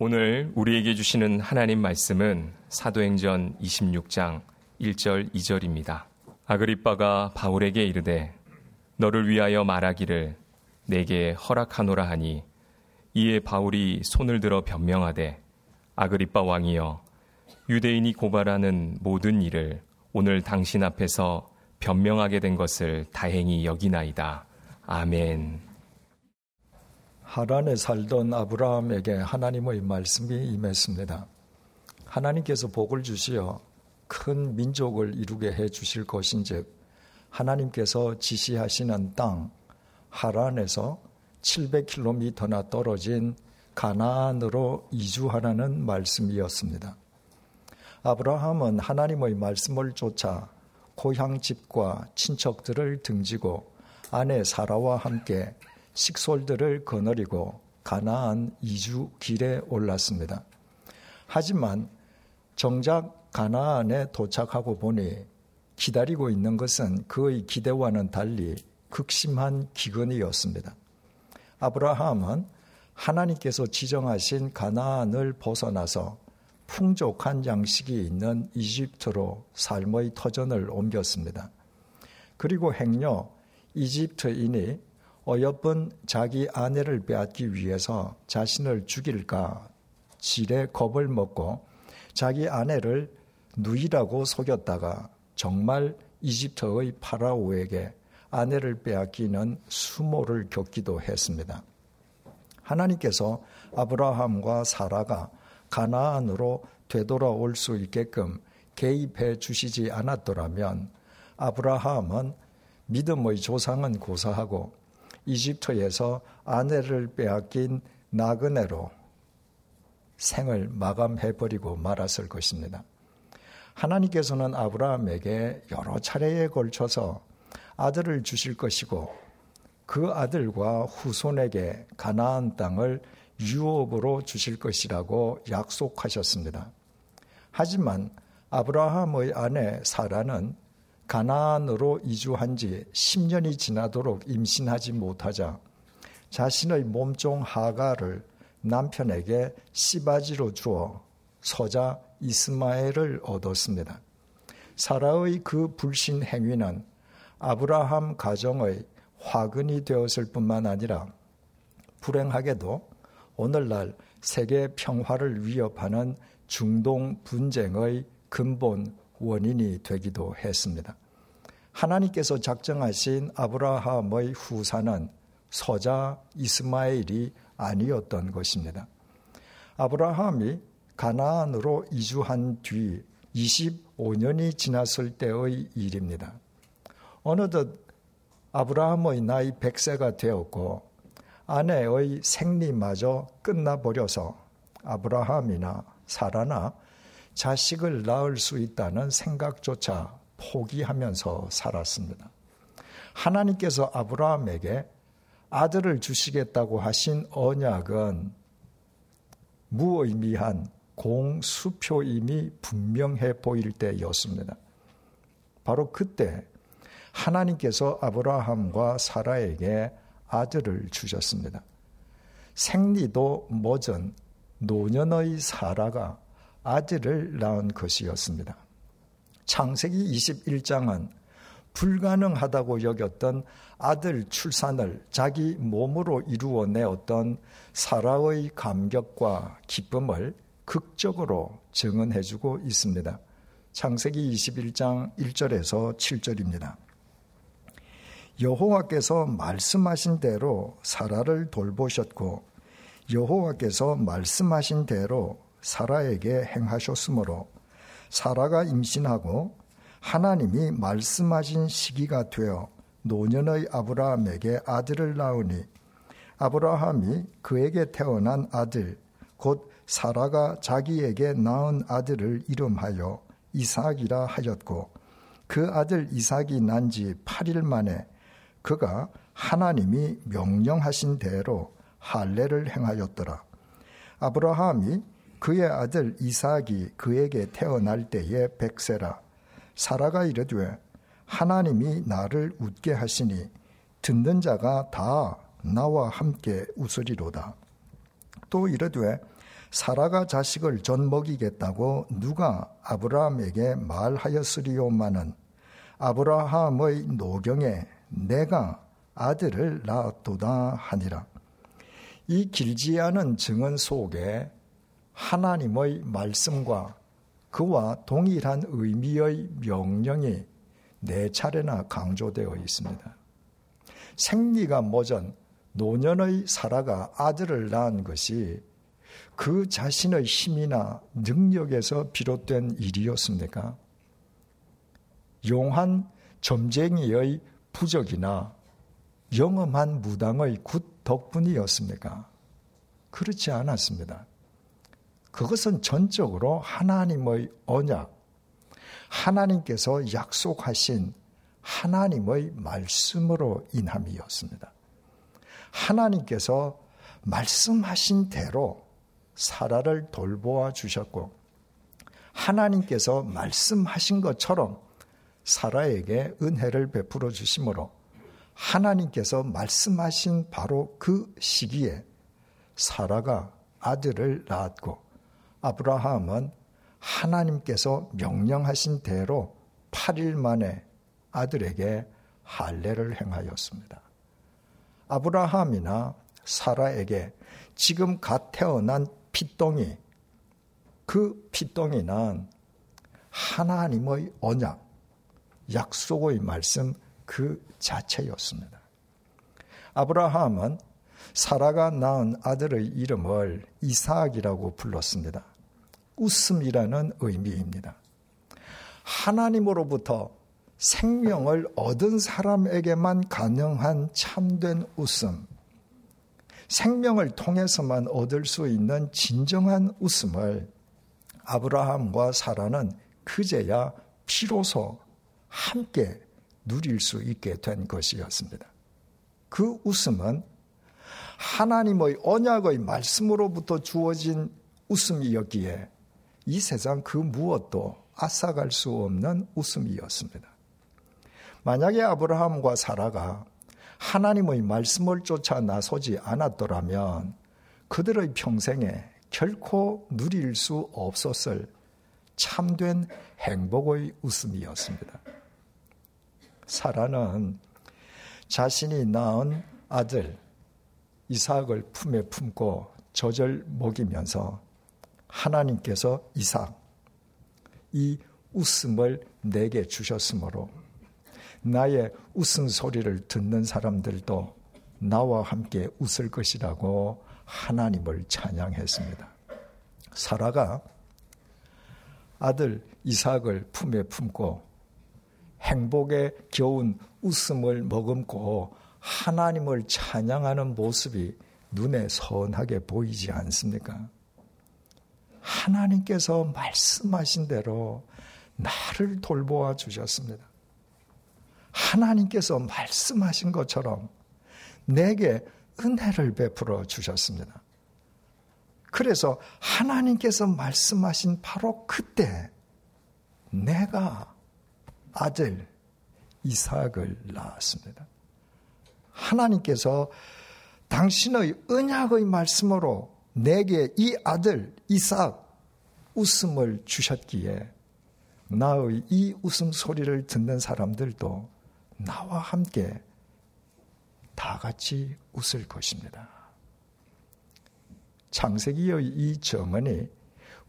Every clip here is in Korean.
오늘 우리에게 주시는 하나님 말씀은 사도행전 26장 1절 2절입니다. 아그리빠가 바울에게 이르되 너를 위하여 말하기를 내게 허락하노라 하니 이에 바울이 손을 들어 변명하되 아그리빠 왕이여 유대인이 고발하는 모든 일을 오늘 당신 앞에서 변명하게 된 것을 다행히 여기나이다. 아멘. 하란에 살던 아브라함에게 하나님의 말씀이 임했습니다. 하나님께서 복을 주시어 큰 민족을 이루게 해 주실 것인즉 하나님께서 지시하시는 땅 하란에서 700km나 떨어진 가나안으로 이주하라는 말씀이었습니다. 아브라함은 하나님의 말씀을 쫓아 고향 집과 친척들을 등지고 아내 사라와 함께 식솔들을 거느리고 가나안 이주 길에 올랐습니다. 하지만 정작 가나안에 도착하고 보니 기다리고 있는 것은 그의 기대와는 달리 극심한 기근이었습니다. 아브라함은 하나님께서 지정하신 가나안을 벗어나서 풍족한 양식이 있는 이집트로 삶의 터전을 옮겼습니다. 그리고 행여 이집트인이 어여쁜 자기 아내를 빼앗기 위해서 자신을 죽일까 지레 겁을 먹고 자기 아내를 누이라고 속였다가 정말 이집트의 파라오에게 아내를 빼앗기는 수모를 겪기도 했습니다. 하나님께서 아브라함과 사라가 가나안으로 되돌아올 수 있게끔 개입해 주시지 않았더라면 아브라함은 믿음의 조상은 고사하고 이집트에서 아내를 빼앗긴 나그네로 생을 마감해버리고 말았을 것입니다. 하나님께서는 아브라함에게 여러 차례에 걸쳐서 아들을 주실 것이고 그 아들과 후손에게 가나안 땅을 유업으로 주실 것이라고 약속하셨습니다. 하지만 아브라함의 아내 사라는 가나안으로 이주한 지 10년이 지나도록 임신하지 못하자 자신의 몸종 하가를 남편에게 씨바지로 주어 서자 이스마엘을 얻었습니다. 사라의 그 불신 행위는 아브라함 가정의 화근이 되었을 뿐만 아니라 불행하게도 오늘날 세계 평화를 위협하는 중동 분쟁의 근본 원인이 되기도 했습니다. 하나님께서 작정하신 아브라함의 후사는 서자 이스마엘이 아니었던 것입니다. 아브라함이 가나안으로 이주한 뒤 25년이 지났을 때의 일입니다. 어느덧 아브라함의 나이 100세가 되었고 아내의 생리마저 끝나버려서 아브라함이나 사라나 자식을 낳을 수 있다는 생각조차 포기하면서 살았습니다. 하나님께서 아브라함에게 아들을 주시겠다고 하신 언약은 무의미한 공수표임이 분명해 보일 때였습니다. 바로 그때 하나님께서 아브라함과 사라에게 아들을 주셨습니다. 생리도 멎은 노년의 사라가 아들을 낳은 것이었습니다. 창세기 21장은 불가능하다고 여겼던 아들 출산을 자기 몸으로 이루어내었던 사라의 감격과 기쁨을 극적으로 증언해주고 있습니다. 창세기 21장 1절에서 7절입니다. 여호와께서 말씀하신 대로 사라를 돌보셨고 여호와께서 말씀하신 대로 사라에게 행하셨으므로 사라가 임신하고 하나님이 말씀하신 시기가 되어 노년의 아브라함에게 아들을 낳으니 아브라함이 그에게 태어난 아들 곧 사라가 자기에게 낳은 아들을 이름하여 이삭이라 하였고 그 아들 이삭이 난 지 8일 만에 그가 하나님이 명령하신 대로 할례를 행하였더라. 아브라함이 그의 아들 이삭이 그에게 태어날 때에 백세라. 사라가 이르되 하나님이 나를 웃게 하시니 듣는 자가 다 나와 함께 웃으리로다. 또 이르되 사라가 자식을 전 먹이겠다고 누가 아브라함에게 말하였으리요마는 아브라함의 노경에 내가 아들을 낳았도다 하니라. 이 길지 않은 증언 속에 하나님의 말씀과 그와 동일한 의미의 명령이 네 차례나 강조되어 있습니다. 생리가 멎은 노년의 사라가 아들을 낳은 것이 그 자신의 힘이나 능력에서 비롯된 일이었습니까? 용한 점쟁이의 부적이나 영험한 무당의 굿 덕분이었습니까? 그렇지 않았습니다. 그것은 전적으로 하나님의 언약, 하나님께서 약속하신 하나님의 말씀으로 인함이었습니다. 하나님께서 말씀하신 대로 사라를 돌보아 주셨고 하나님께서 말씀하신 것처럼 사라에게 은혜를 베풀어 주심으로 하나님께서 말씀하신 바로 그 시기에 사라가 아들을 낳았고 아브라함은 하나님께서 명령하신 대로 8일 만에 아들에게 할례를 행하였습니다. 아브라함이나 사라에게 지금 갓 태어난 피똥이 그 피똥이는 하나님의 언약, 약속의 말씀 그 자체였습니다. 아브라함은 사라가 낳은 아들의 이름을 이삭이라고 불렀습니다. 웃음이라는 의미입니다. 하나님으로부터 생명을 얻은 사람에게만 가능한 참된 웃음, 생명을 통해서만 얻을 수 있는 진정한 웃음을 아브라함과 사라는 그제야 비로소 함께 누릴 수 있게 된 것이었습니다. 그 웃음은 하나님의 언약의 말씀으로부터 주어진 웃음이었기에 이 세상 그 무엇도 앗아갈 수 없는 웃음이었습니다. 만약에 아브라함과 사라가 하나님의 말씀을 쫓아 나서지 않았더라면 그들의 평생에 결코 누릴 수 없었을 참된 행복의 웃음이었습니다. 사라는 자신이 낳은 아들 이삭을 품에 품고 저절 먹이면서 하나님께서 이삭 이 웃음을 내게 주셨으므로 나의 웃음 소리를 듣는 사람들도 나와 함께 웃을 것이라고 하나님을 찬양했습니다. 사라가 아들 이삭을 품에 품고 행복에 겨운 웃음을 머금고 하나님을 찬양하는 모습이 눈에 선하게 보이지 않습니까? 하나님께서 말씀하신 대로 나를 돌보아 주셨습니다. 하나님께서 말씀하신 것처럼 내게 은혜를 베풀어 주셨습니다. 그래서 하나님께서 말씀하신 바로 그때 내가 아들 이삭을 낳았습니다. 하나님께서 당신의 언약의 말씀으로 내게 이 아들 이삭 웃음을 주셨기에 나의 이 웃음 소리를 듣는 사람들도 나와 함께 다 같이 웃을 것입니다. 창세기의 이 정언이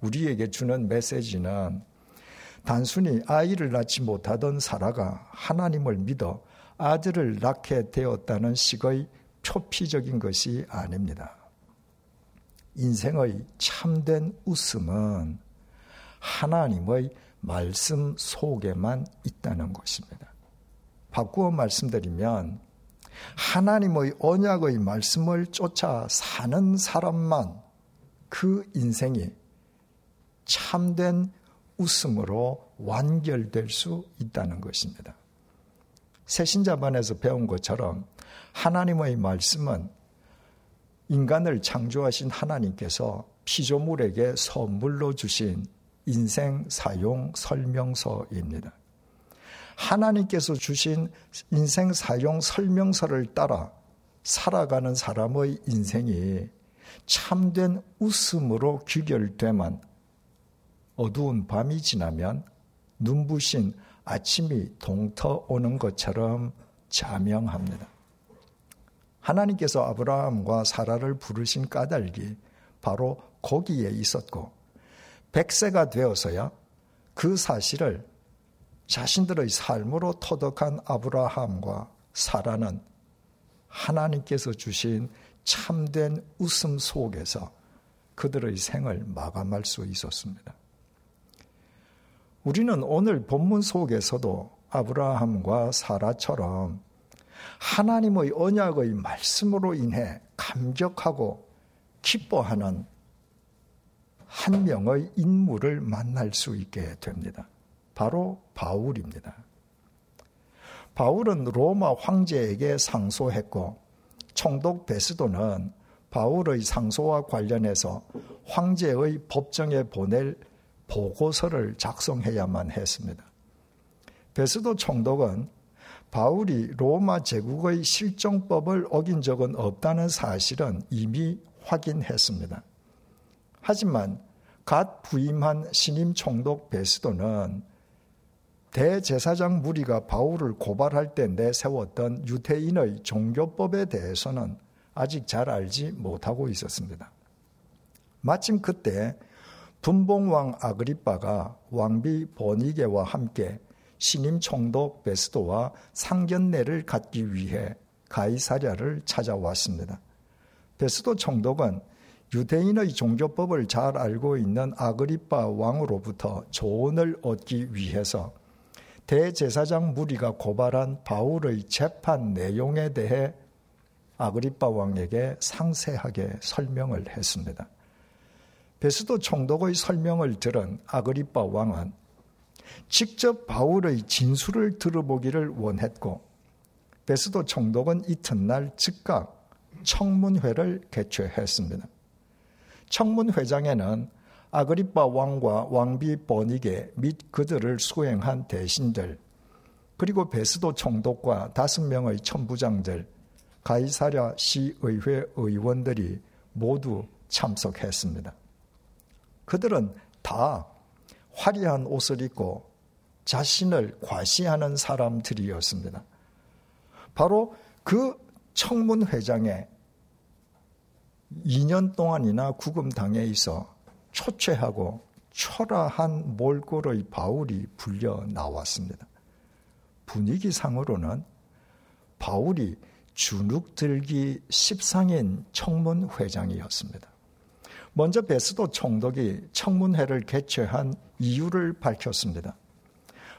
우리에게 주는 메시지는 단순히 아이를 낳지 못하던 사라가 하나님을 믿어 아들을 낳게 되었다는 식의 표피적인 것이 아닙니다. 인생의 참된 웃음은 하나님의 말씀 속에만 있다는 것입니다. 바꾸어 말씀드리면 하나님의 언약의 말씀을 쫓아 사는 사람만 그 인생이 참된 웃음으로 완결될 수 있다는 것입니다. 새신자반에서 배운 것처럼 하나님의 말씀은 인간을 창조하신 하나님께서 피조물에게 선물로 주신 인생 사용 설명서입니다. 하나님께서 주신 인생 사용 설명서를 따라 살아가는 사람의 인생이 참된 웃음으로 귀결되만 어두운 밤이 지나면 눈부신 아침이 동터 오는 것처럼 자명합니다. 하나님께서 아브라함과 사라를 부르신 까닭이 바로 거기에 있었고 백세가 되어서야 그 사실을 자신들의 삶으로 터득한 아브라함과 사라는 하나님께서 주신 참된 웃음 속에서 그들의 생을 마감할 수 있었습니다. 우리는 오늘 본문 속에서도 아브라함과 사라처럼 하나님의 언약의 말씀으로 인해 감격하고 기뻐하는 한 명의 인물을 만날 수 있게 됩니다. 바로 바울입니다. 바울은 로마 황제에게 상소했고 총독 베스도는 바울의 상소와 관련해서 황제의 법정에 보낼 보고서를 작성해야만 했습니다. 베스도 총독은 바울이 로마 제국의 실정법을 어긴 적은 없다는 사실은 이미 확인했습니다. 하지만 갓 부임한 신임 총독 베스도는 대제사장 무리가 바울을 고발할 때 내세웠던 유태인의 종교법에 대해서는 아직 잘 알지 못하고 있었습니다. 마침 그때 분봉왕 아그리빠가 왕비 보니게와 함께 신임 총독 베스도와 상견례를 갖기 위해 가이사랴를 찾아왔습니다. 베스도 총독은 유대인의 종교법을 잘 알고 있는 아그리빠 왕으로부터 조언을 얻기 위해서 대제사장 무리가 고발한 바울의 재판 내용에 대해 아그리빠 왕에게 상세하게 설명을 했습니다. 베스도 총독의 설명을 들은 아그리빠 왕은 직접 바울의 진술을 들어보기를 원했고 베스도 총독은 이튿날 즉각 청문회를 개최했습니다. 청문회장에는 아그리빠 왕과 왕비 보니게 및 그들을 수행한 대신들, 그리고 베스도 총독과 다섯 명의 천부장들, 가이사랴 시의회 의원들이 모두 참석했습니다. 그들은 다 화려한 옷을 입고 자신을 과시하는 사람들이었습니다. 바로 그 청문회장에 2년 동안이나 구금당해 있어 초췌하고 초라한 몰골의 바울이 불려 나왔습니다. 분위기상으로는 바울이 주눅들기 십상인 청문회장이었습니다. 먼저 베스도 총독이 청문회를 개최한 이유를 밝혔습니다.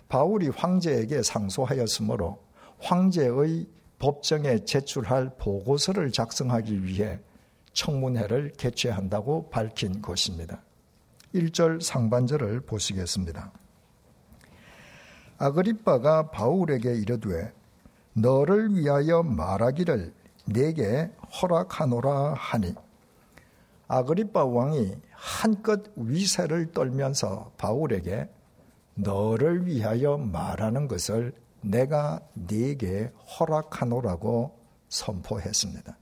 바울이 황제에게 상소하였으므로 황제의 법정에 제출할 보고서를 작성하기 위해 청문회를 개최한다고 밝힌 것입니다. 1절 상반절을 보시겠습니다. 아그리빠가 바울에게 이르되 너를 위하여 말하기를 내게 허락하노라 하니 아그리빠 왕이 한껏 위세를 떨면서 바울에게 너를 위하여 말하는 것을 내가 네게 허락하노라고 선포했습니다.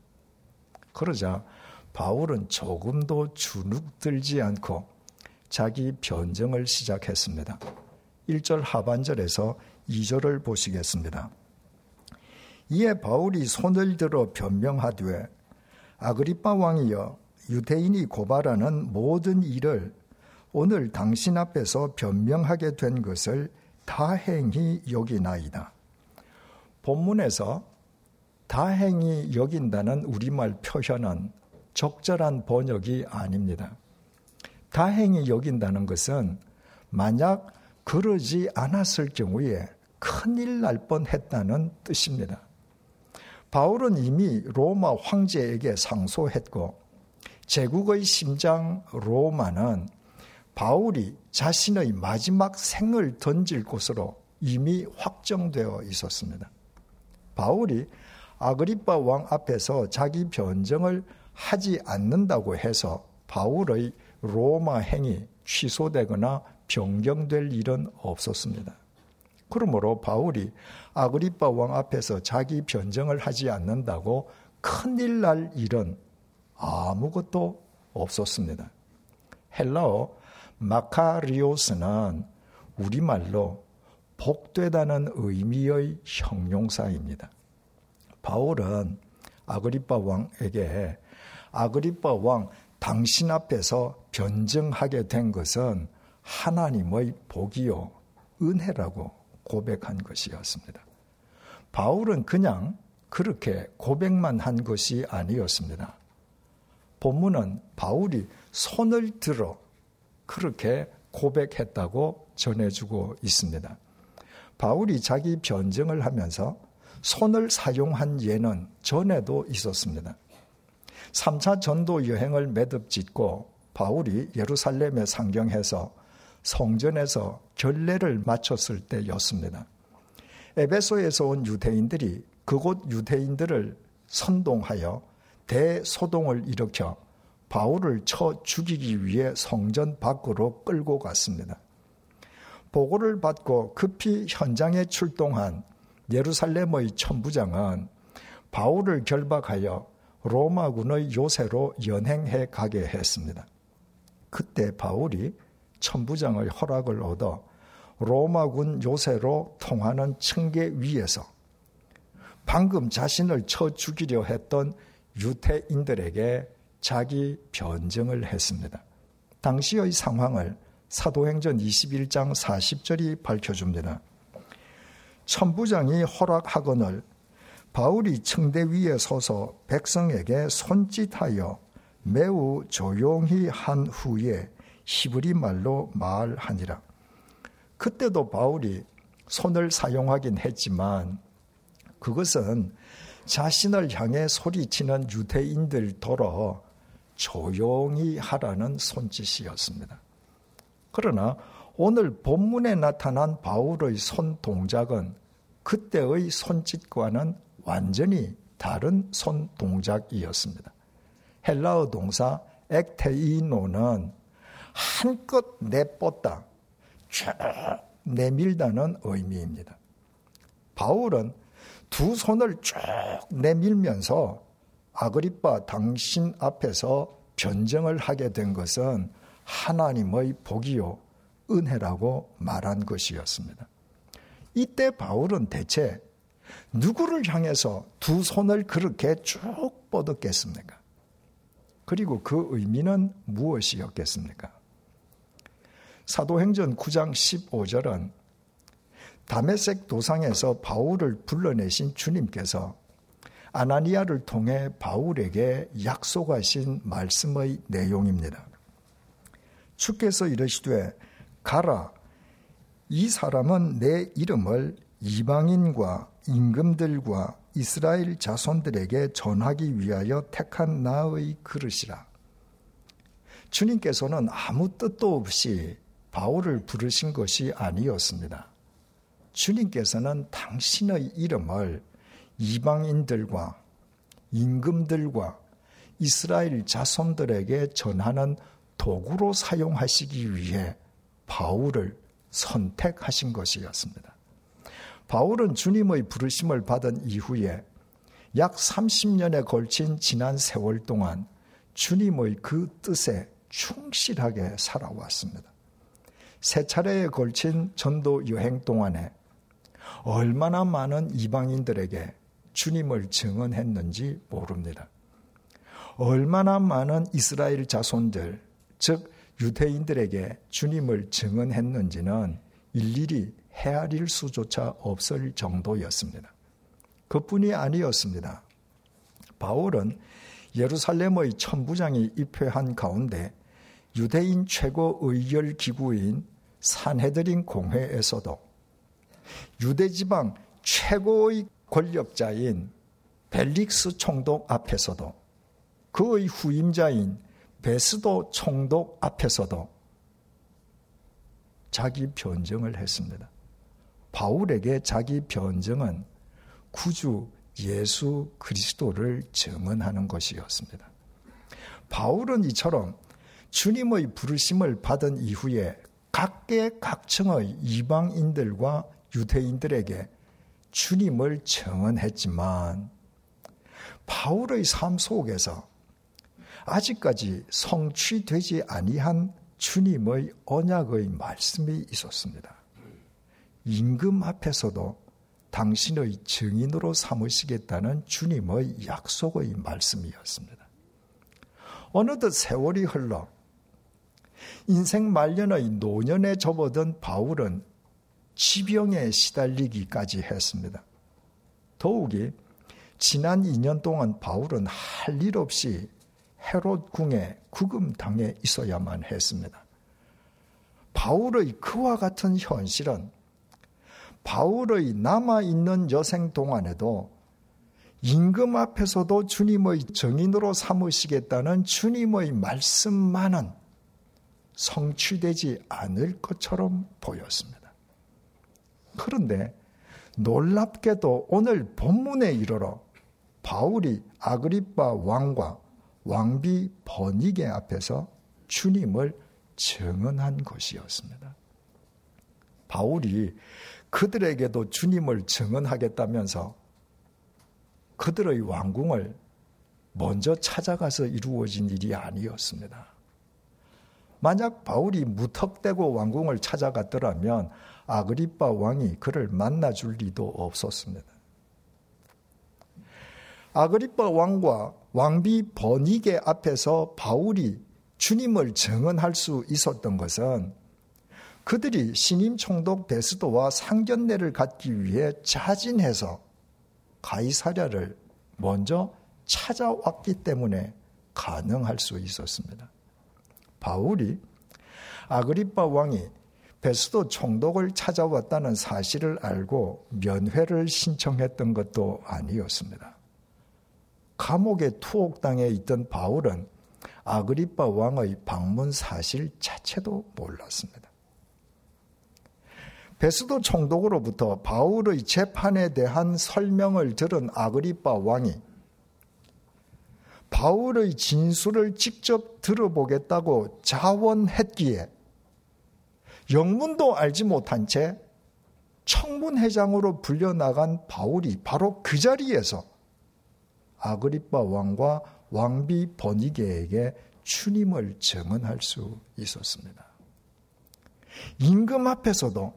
그러자 바울은 조금도 주눅들지 않고 자기 변정을 시작했습니다. 1절 하반절에서 2절을 보시겠습니다. 이에 바울이 손을 들어 변명하되 아그리빠 왕이여 유대인이 고발하는 모든 일을 오늘 당신 앞에서 변명하게 된 것을 다행히 여기나이다. 본문에서 다행히 여긴다는 우리말 표현은 적절한 번역이 아닙니다. 다행히 여긴다는 것은 만약 그러지 않았을 경우에 큰일 날 뻔했다는 뜻입니다. 바울은 이미 로마 황제에게 상소했고 제국의 심장 로마는 바울이 자신의 마지막 생을 던질 곳으로 이미 확정되어 있었습니다. 바울이 아그리빠 왕 앞에서 자기 변정을 하지 않는다고 해서 바울의 로마 행이 취소되거나 변경될 일은 없었습니다. 그러므로 바울이 아그리빠 왕 앞에서 자기 변정을 하지 않는다고 큰일 날 일은 아무것도 없었습니다. 헬라어 마카리오스는 우리말로 복되다는 의미의 형용사입니다. 바울은 아그리파 왕에게 아그리파 왕 당신 앞에서 변증하게 된 것은 하나님의 복이요 은혜라고 고백한 것이었습니다. 바울은 그냥 그렇게 고백만 한 것이 아니었습니다. 본문은 바울이 손을 들어 그렇게 고백했다고 전해주고 있습니다. 바울이 자기 변증을 하면서 손을 사용한 예는 전에도 있었습니다. 3차 전도 여행을 매듭 짓고 바울이 예루살렘에 상경해서 성전에서 결례를 마쳤을 때였습니다. 에베소에서 온 유대인들이 그곳 유대인들을 선동하여 대소동을 일으켜 바울을 쳐 죽이기 위해 성전 밖으로 끌고 갔습니다. 보고를 받고 급히 현장에 출동한 예루살렘의 천부장은 바울을 결박하여 로마군의 요새로 연행해 가게 했습니다. 그때 바울이 천부장의 허락을 얻어 로마군 요새로 통하는 층계 위에서 방금 자신을 쳐 죽이려 했던 유태인들에게 자기 변증을 했습니다. 당시의 상황을 사도행전 21장 40절이 밝혀줍니다. 천부장이 허락하거늘 바울이 층대 위에 서서 백성에게 손짓하여 매우 조용히 한 후에 히브리 말로 말하니라. 그때도 바울이 손을 사용하긴 했지만 그것은 자신을 향해 소리치는 유대인들 더러 조용히 하라는 손짓이었습니다. 그러나 오늘 본문에 나타난 바울의 손 동작은 그때의 손짓과는 완전히 다른 손 동작이었습니다. 헬라어 동사 액테이노는 한껏 내뻗다, 쭉 내밀다는 의미입니다. 바울은 두 손을 쭉 내밀면서 아그리빠 당신 앞에서 변정을 하게 된 것은 하나님의 복이요 은혜라고 말한 것이었습니다. 이때 바울은 대체 누구를 향해서 두 손을 그렇게 쭉 뻗었겠습니까? 그리고 그 의미는 무엇이었겠습니까? 사도행전 9장 15절은 다메섹 도상에서 바울을 불러내신 주님께서 아나니아를 통해 바울에게 약속하신 말씀의 내용입니다. 주께서 이르시되 가라 이 사람은 내 이름을 이방인과 임금들과 이스라엘 자손들에게 전하기 위하여 택한 나의 그릇이라. 주님께서는 아무 뜻도 없이 바울을 부르신 것이 아니었습니다. 주님께서는 당신의 이름을 이방인들과 임금들과 이스라엘 자손들에게 전하는 도구로 사용하시기 위해 바울을 선택하신 것이었습니다. 바울은 주님의 부르심을 받은 이후에 약 30년에 걸친 지난 세월 동안 주님의 그 뜻에 충실하게 살아왔습니다. 세 차례에 걸친 전도 여행 동안에 얼마나 많은 이방인들에게 주님을 증언했는지 모릅니다. 얼마나 많은 이스라엘 자손들, 즉 유대인들에게 주님을 증언했는지는 일일이 헤아릴 수조차 없을 정도였습니다. 그뿐이 아니었습니다. 바울은 예루살렘의 천부장이 입회한 가운데 유대인 최고 의결 기구인 산헤드린 공회에서도 유대 지방 최고의 권력자인 벨릭스 총독 앞에서도 그의 후임자인 베스도 총독 앞에서도 자기 변정을 했습니다. 바울에게 자기 변정은 구주 예수 그리스도를 증언하는 것이었습니다. 바울은 이처럼 주님의 부르심을 받은 이후에 각계 각층의 이방인들과 유대인들에게 주님을 증언했지만 바울의 삶 속에서 아직까지 성취되지 아니한 주님의 언약의 말씀이 있었습니다. 임금 앞에서도 당신의 증인으로 삼으시겠다는 주님의 약속의 말씀이었습니다. 어느덧 세월이 흘러 인생 말년의 노년에 접어든 바울은 지병에 시달리기까지 했습니다. 더욱이 지난 2년 동안 바울은 할 일 없이 헤롯 궁에 구금당해 있어야만 했습니다. 바울의 그와 같은 현실은 바울의 남아있는 여생 동안에도 임금 앞에서도 주님의 정인으로 삼으시겠다는 주님의 말씀만은 성취되지 않을 것처럼 보였습니다. 그런데 놀랍게도 오늘 본문에 이르러 바울이 아그리빠 왕과 왕비 버니게 앞에서 주님을 증언한 것이었습니다. 바울이 그들에게도 주님을 증언하겠다면서 그들의 왕궁을 먼저 찾아가서 이루어진 일이 아니었습니다. 만약 바울이 무턱대고 왕궁을 찾아갔더라면 아그리빠 왕이 그를 만나 줄 리도 없었습니다. 아그리빠 왕과 왕비 버니게 앞에서 바울이 주님을 증언할 수 있었던 것은 그들이 신임 총독 베스도와 상견례를 갖기 위해 자진해서 가이사랴를 먼저 찾아왔기 때문에 가능할 수 있었습니다. 바울이 아그리빠 왕이 베스도 총독을 찾아왔다는 사실을 알고 면회를 신청했던 것도 아니었습니다. 감옥에 투옥당해 있던 바울은 아그리빠 왕의 방문 사실 자체도 몰랐습니다. 베스도 총독으로부터 바울의 재판에 대한 설명을 들은 아그리빠 왕이 바울의 진술을 직접 들어보겠다고 자원했기에 영문도 알지 못한 채 청문회장으로 불려나간 바울이 바로 그 자리에서 아그리빠 왕과 왕비 버니게에게 주님을 증언할 수 있었습니다. 임금 앞에서도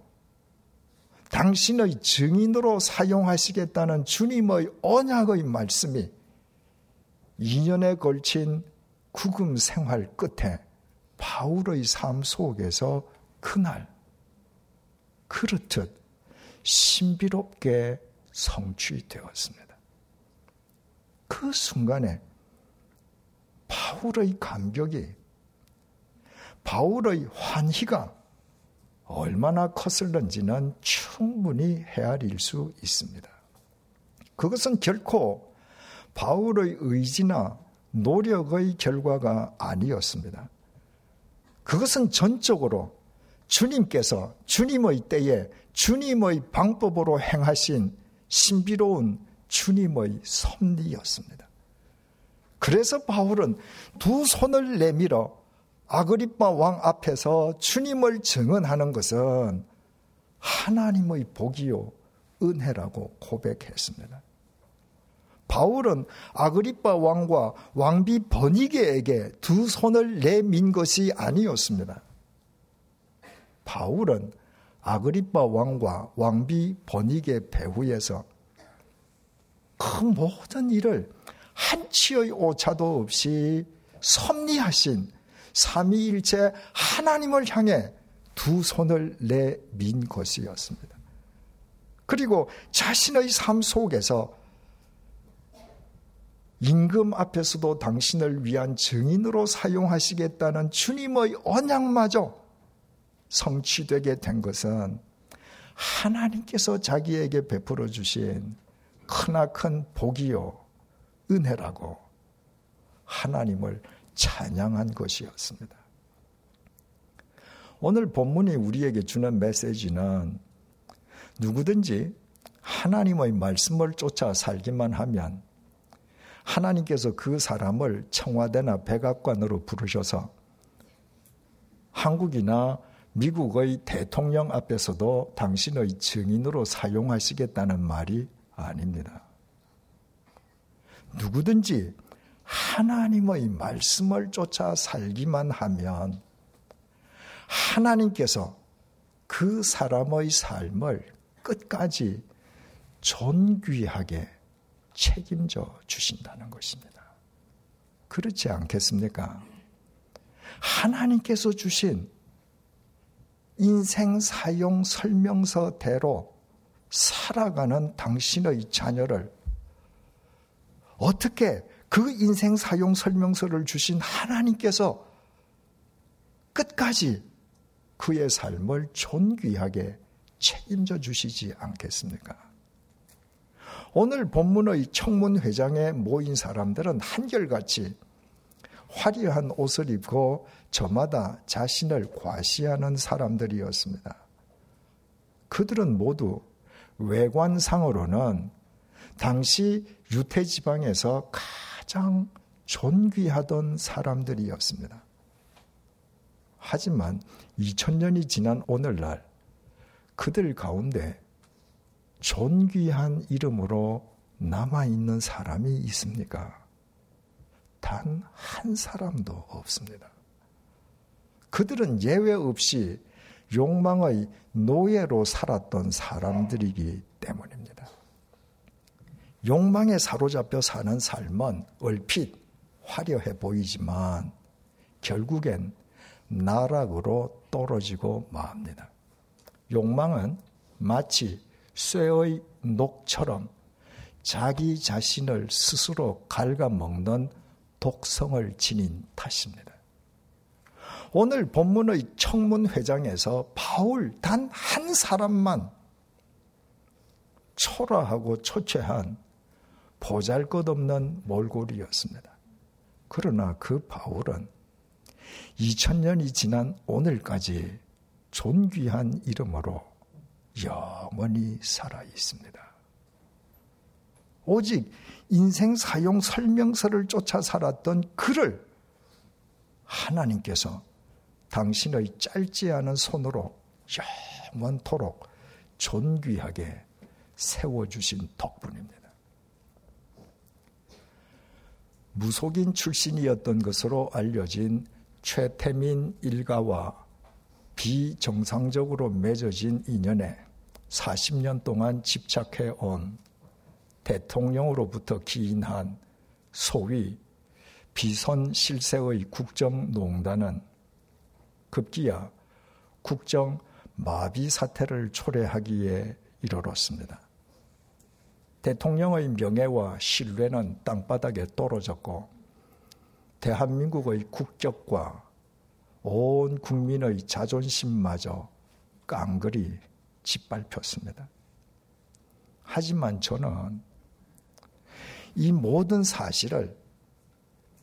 당신의 증인으로 사용하시겠다는 주님의 언약의 말씀이 2년에 걸친 구금 생활 끝에 바울의 삶 속에서 그날 그렇듯 신비롭게 성취되었습니다. 그 순간에 바울의 감격이 바울의 환희가 얼마나 컸을는지는 충분히 헤아릴 수 있습니다. 그것은 결코 바울의 의지나 노력의 결과가 아니었습니다. 그것은 전적으로 주님께서 주님의 때에 주님의 방법으로 행하신 신비로운 주님의 섭리였습니다. 그래서 바울은 두 손을 내밀어 아그리빠 왕 앞에서 주님을 증언하는 것은 하나님의 복이요 은혜라고 고백했습니다. 바울은 아그리빠 왕과 왕비 버니게에게 두 손을 내민 것이 아니었습니다. 바울은 아그리빠 왕과 왕비 버니게 배후에서 그 모든 일을 한치의 오차도 없이 섭리하신 삼위일체 하나님을 향해 두 손을 내민 것이었습니다. 그리고 자신의 삶 속에서 임금 앞에서도 당신을 위한 증인으로 사용하시겠다는 주님의 언약마저 성취되게 된 것은 하나님께서 자기에게 베풀어 주신 크나큰 복이요 은혜라고 하나님을 찬양한 것이었습니다. 오늘 본문이 우리에게 주는 메시지는 누구든지 하나님의 말씀을 쫓아 살기만 하면 하나님께서 그 사람을 청와대나 백악관으로 부르셔서 한국이나 미국의 대통령 앞에서도 당신의 증인으로 사용하시겠다는 말이 아닙니다. 누구든지 하나님의 말씀을 쫓아 살기만 하면 하나님께서 그 사람의 삶을 끝까지 존귀하게 책임져 주신다는 것입니다. 그렇지 않겠습니까? 하나님께서 주신 인생 사용 설명서대로 살아가는 당신의 자녀를 어떻게 그 인생 사용 설명서를 주신 하나님께서 끝까지 그의 삶을 존귀하게 책임져 주시지 않겠습니까? 오늘 본문의 청문회장에 모인 사람들은 한결같이 화려한 옷을 입고 저마다 자신을 과시하는 사람들이었습니다. 그들은 모두 외관상으로는 당시 유태 지방에서 가장 존귀하던 사람들이었습니다. 하지만 2000년이 지난 오늘날 그들 가운데 존귀한 이름으로 남아 있는 사람이 있습니까? 단 한 사람도 없습니다. 그들은 예외 없이 욕망의 노예로 살았던 사람들이기 때문입니다. 욕망에 사로잡혀 사는 삶은 얼핏 화려해 보이지만 결국엔 나락으로 떨어지고 맙니다. 욕망은 마치 쇠의 녹처럼 자기 자신을 스스로 갉아먹는 독성을 지닌 탓입니다. 오늘 본문의 청문회장에서 바울 단 한 사람만 초라하고 초췌한 보잘 것 없는 몰골이었습니다. 그러나 그 바울은 2000년이 지난 오늘까지 존귀한 이름으로 영원히 살아 있습니다. 오직 인생 사용 설명서를 쫓아 살았던 그를 하나님께서 당신의 짧지 않은 손으로 영원토록 존귀하게 세워주신 덕분입니다. 무속인 출신이었던 것으로 알려진 최태민 일가와 비정상적으로 맺어진 인연에 40년 동안 집착해 온 대통령으로부터 기인한 소위 비선 실세의 국정농단은 급기야 국정 마비 사태를 초래하기에 이르렀습니다. 대통령의 명예와 신뢰는 땅바닥에 떨어졌고 대한민국의 국격과 온 국민의 자존심마저 깡그리 짓밟혔습니다. 하지만 저는 이 모든 사실을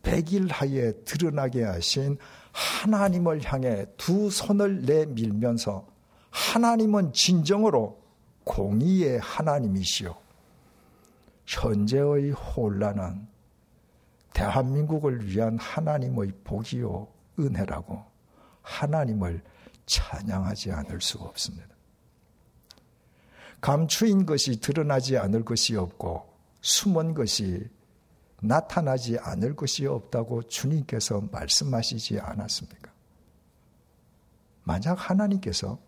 백일 하에 드러나게 하신 하나님을 향해 두 손을 내밀면서 하나님은 진정으로 공의의 하나님이시오. 현재의 혼란은 대한민국을 위한 하나님의 복이요 은혜라고 하나님을 찬양하지 않을 수가 없습니다. 감추인 것이 드러나지 않을 것이 없고 숨은 것이 나타나지 않을 것이 없다고 주님께서 말씀하시지 않았습니까? 만약 하나님께서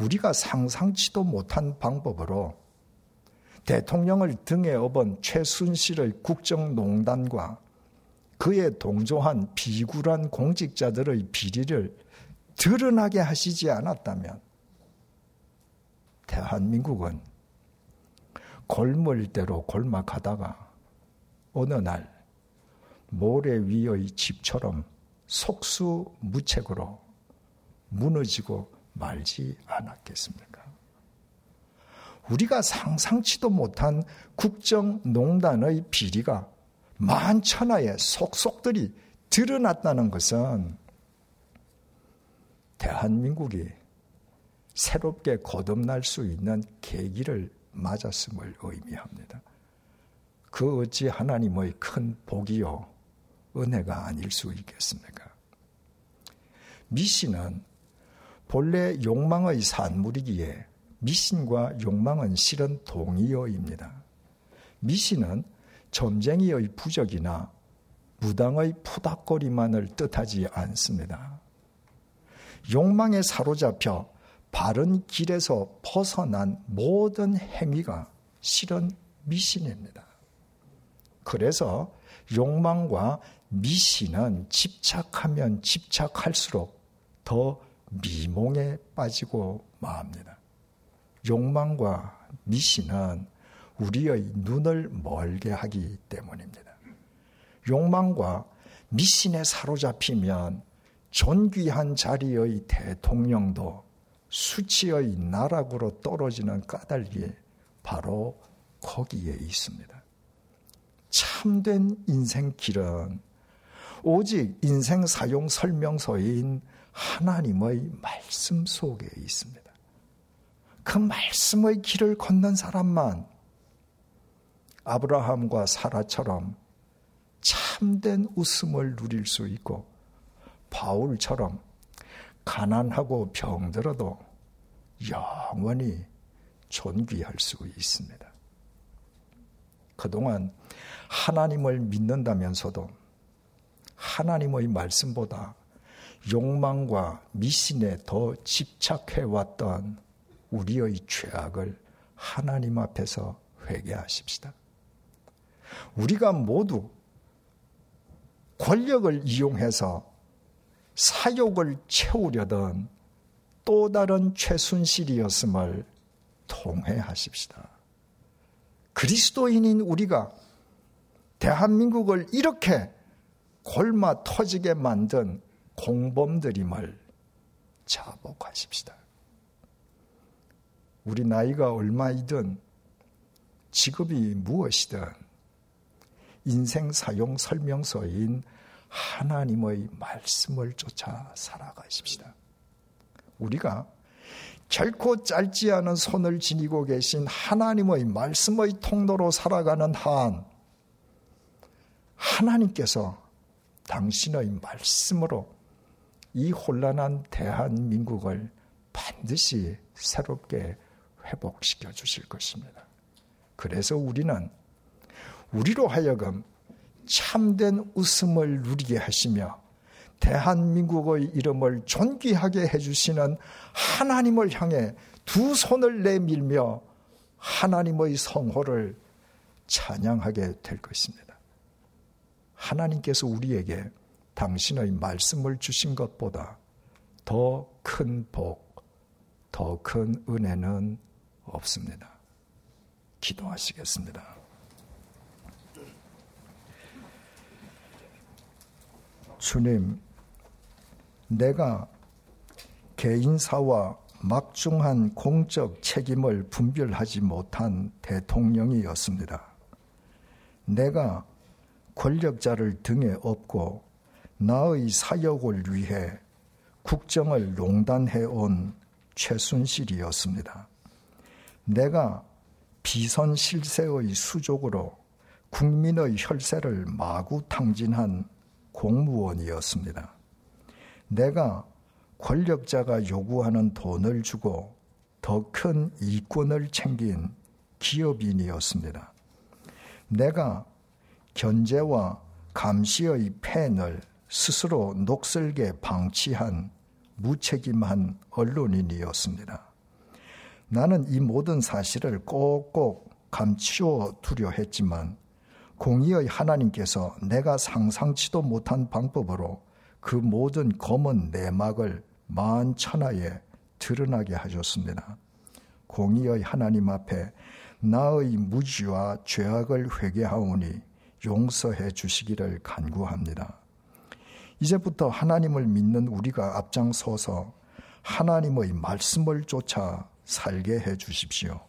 우리가 상상치도 못한 방법으로 대통령을 등에 업은 최순실의 국정농단과 그에 동조한 비굴한 공직자들의 비리를 드러나게 하시지 않았다면 대한민국은 골물대로 골막하다가 어느 날 모래 위의 집처럼 속수무책으로 무너지고 말지 않았겠습니까? 우리가 상상치도 못한 국정농단의 비리가 만천하의 속속들이 드러났다는 것은 대한민국이 새롭게 거듭날 수 있는 계기를 맞았음을 의미합니다. 그 어찌 하나님의 큰 복이요 은혜가 아닐 수 있겠습니까? 미신은 본래 욕망의 산물이기에 미신과 욕망은 실은 동의어입니다. 미신은 점쟁이의 부적이나 무당의 푸닥거리만을 뜻하지 않습니다. 욕망에 사로잡혀 바른 길에서 벗어난 모든 행위가 실은 미신입니다. 그래서 욕망과 미신은 집착하면 집착할수록 더 미몽에 빠지고 맙니다. 욕망과 미신은 우리의 눈을 멀게 하기 때문입니다. 욕망과 미신에 사로잡히면 존귀한 자리의 대통령도 수치의 나락으로 떨어지는 까닭이 바로 거기에 있습니다. 참된 인생 길은 오직 인생 사용 설명서인 하나님의 말씀 속에 있습니다. 그 말씀의 길을 걷는 사람만 아브라함과 사라처럼 참된 웃음을 누릴 수 있고 바울처럼 가난하고 병들어도 영원히 존귀할 수 있습니다. 그동안 하나님을 믿는다면서도 하나님의 말씀보다 욕망과 미신에 더 집착해 왔던 우리의 죄악을 하나님 앞에서 회개하십시다. 우리가 모두 권력을 이용해서 사욕을 채우려던 또 다른 최순실이었음을 통회하십시다. 그리스도인인 우리가 대한민국을 이렇게 골마 터지게 만든 공범들임을 자복하십시다. 우리 나이가 얼마이든 직업이 무엇이든 인생 사용 설명서인 하나님의 말씀을 쫓아 살아가십시다. 우리가 결코 짧지 않은 손을 지니고 계신 하나님의 말씀의 통로로 살아가는 한 하나님께서 당신의 말씀으로 이 혼란한 대한민국을 반드시 새롭게 회복시켜 주실 것입니다. 그래서 우리는 우리로 하여금 참된 웃음을 누리게 하시며 대한민국의 이름을 존귀하게 해주시는 하나님을 향해 두 손을 내밀며 하나님의 성호를 찬양하게 될 것입니다. 하나님께서 우리에게 당신의 말씀을 주신 것보다 더 큰 복, 더 큰 은혜는 없습니다. 기도하시겠습니다. 주님, 내가 개인사와 막중한 공적 책임을 분별하지 못한 대통령이었습니다. 내가 권력자를 등에 업고 나의 사역을 위해 국정을 농단해 온 최순실이었습니다. 내가 비선 실세의 수족으로 국민의 혈세를 마구 탕진한 공무원이었습니다. 내가 권력자가 요구하는 돈을 주고 더 큰 이권을 챙긴 기업인이었습니다. 내가 견제와 감시의 펜을 스스로 녹슬게 방치한 무책임한 언론인이었습니다. 나는 이 모든 사실을 꼭꼭 감추어 두려 했지만 공의의 하나님께서 내가 상상치도 못한 방법으로 그 모든 검은 내막을 만천하에 드러나게 하셨습니다. 공의의 하나님 앞에 나의 무지와 죄악을 회개하오니 용서해 주시기를 간구합니다. 이제부터 하나님을 믿는 우리가 앞장서서 하나님의 말씀을 쫓아 살게 해 주십시오.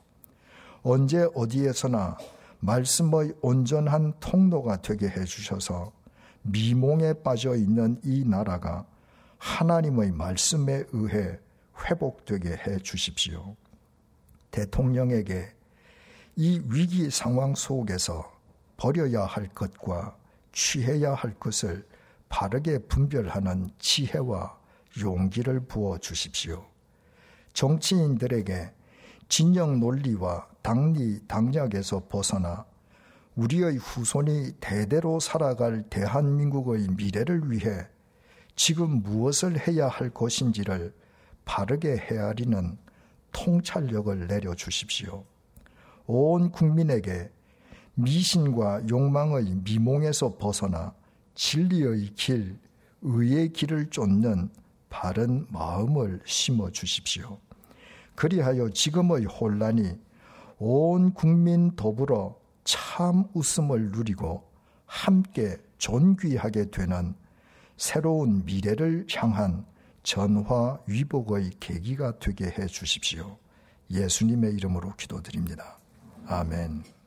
언제 어디에서나 말씀의 온전한 통로가 되게 해 주셔서 미몽에 빠져 있는 이 나라가 하나님의 말씀에 의해 회복되게 해 주십시오. 대통령에게 이 위기 상황 속에서 버려야 할 것과 취해야 할 것을 바르게 분별하는 지혜와 용기를 부어 주십시오. 정치인들에게 진영 논리와 당리 당략에서 벗어나 우리의 후손이 대대로 살아갈 대한민국의 미래를 위해 지금 무엇을 해야 할 것인지를 바르게 헤아리는 통찰력을 내려 주십시오. 온 국민에게 미신과 욕망의 미몽에서 벗어나 진리의 길, 의의 길을 쫓는 바른 마음을 심어 주십시오. 그리하여 지금의 혼란이 온 국민 더불어 참 웃음을 누리고 함께 존귀하게 되는 새로운 미래를 향한 전화 위복의 계기가 되게 해 주십시오. 예수님의 이름으로 기도드립니다. 아멘.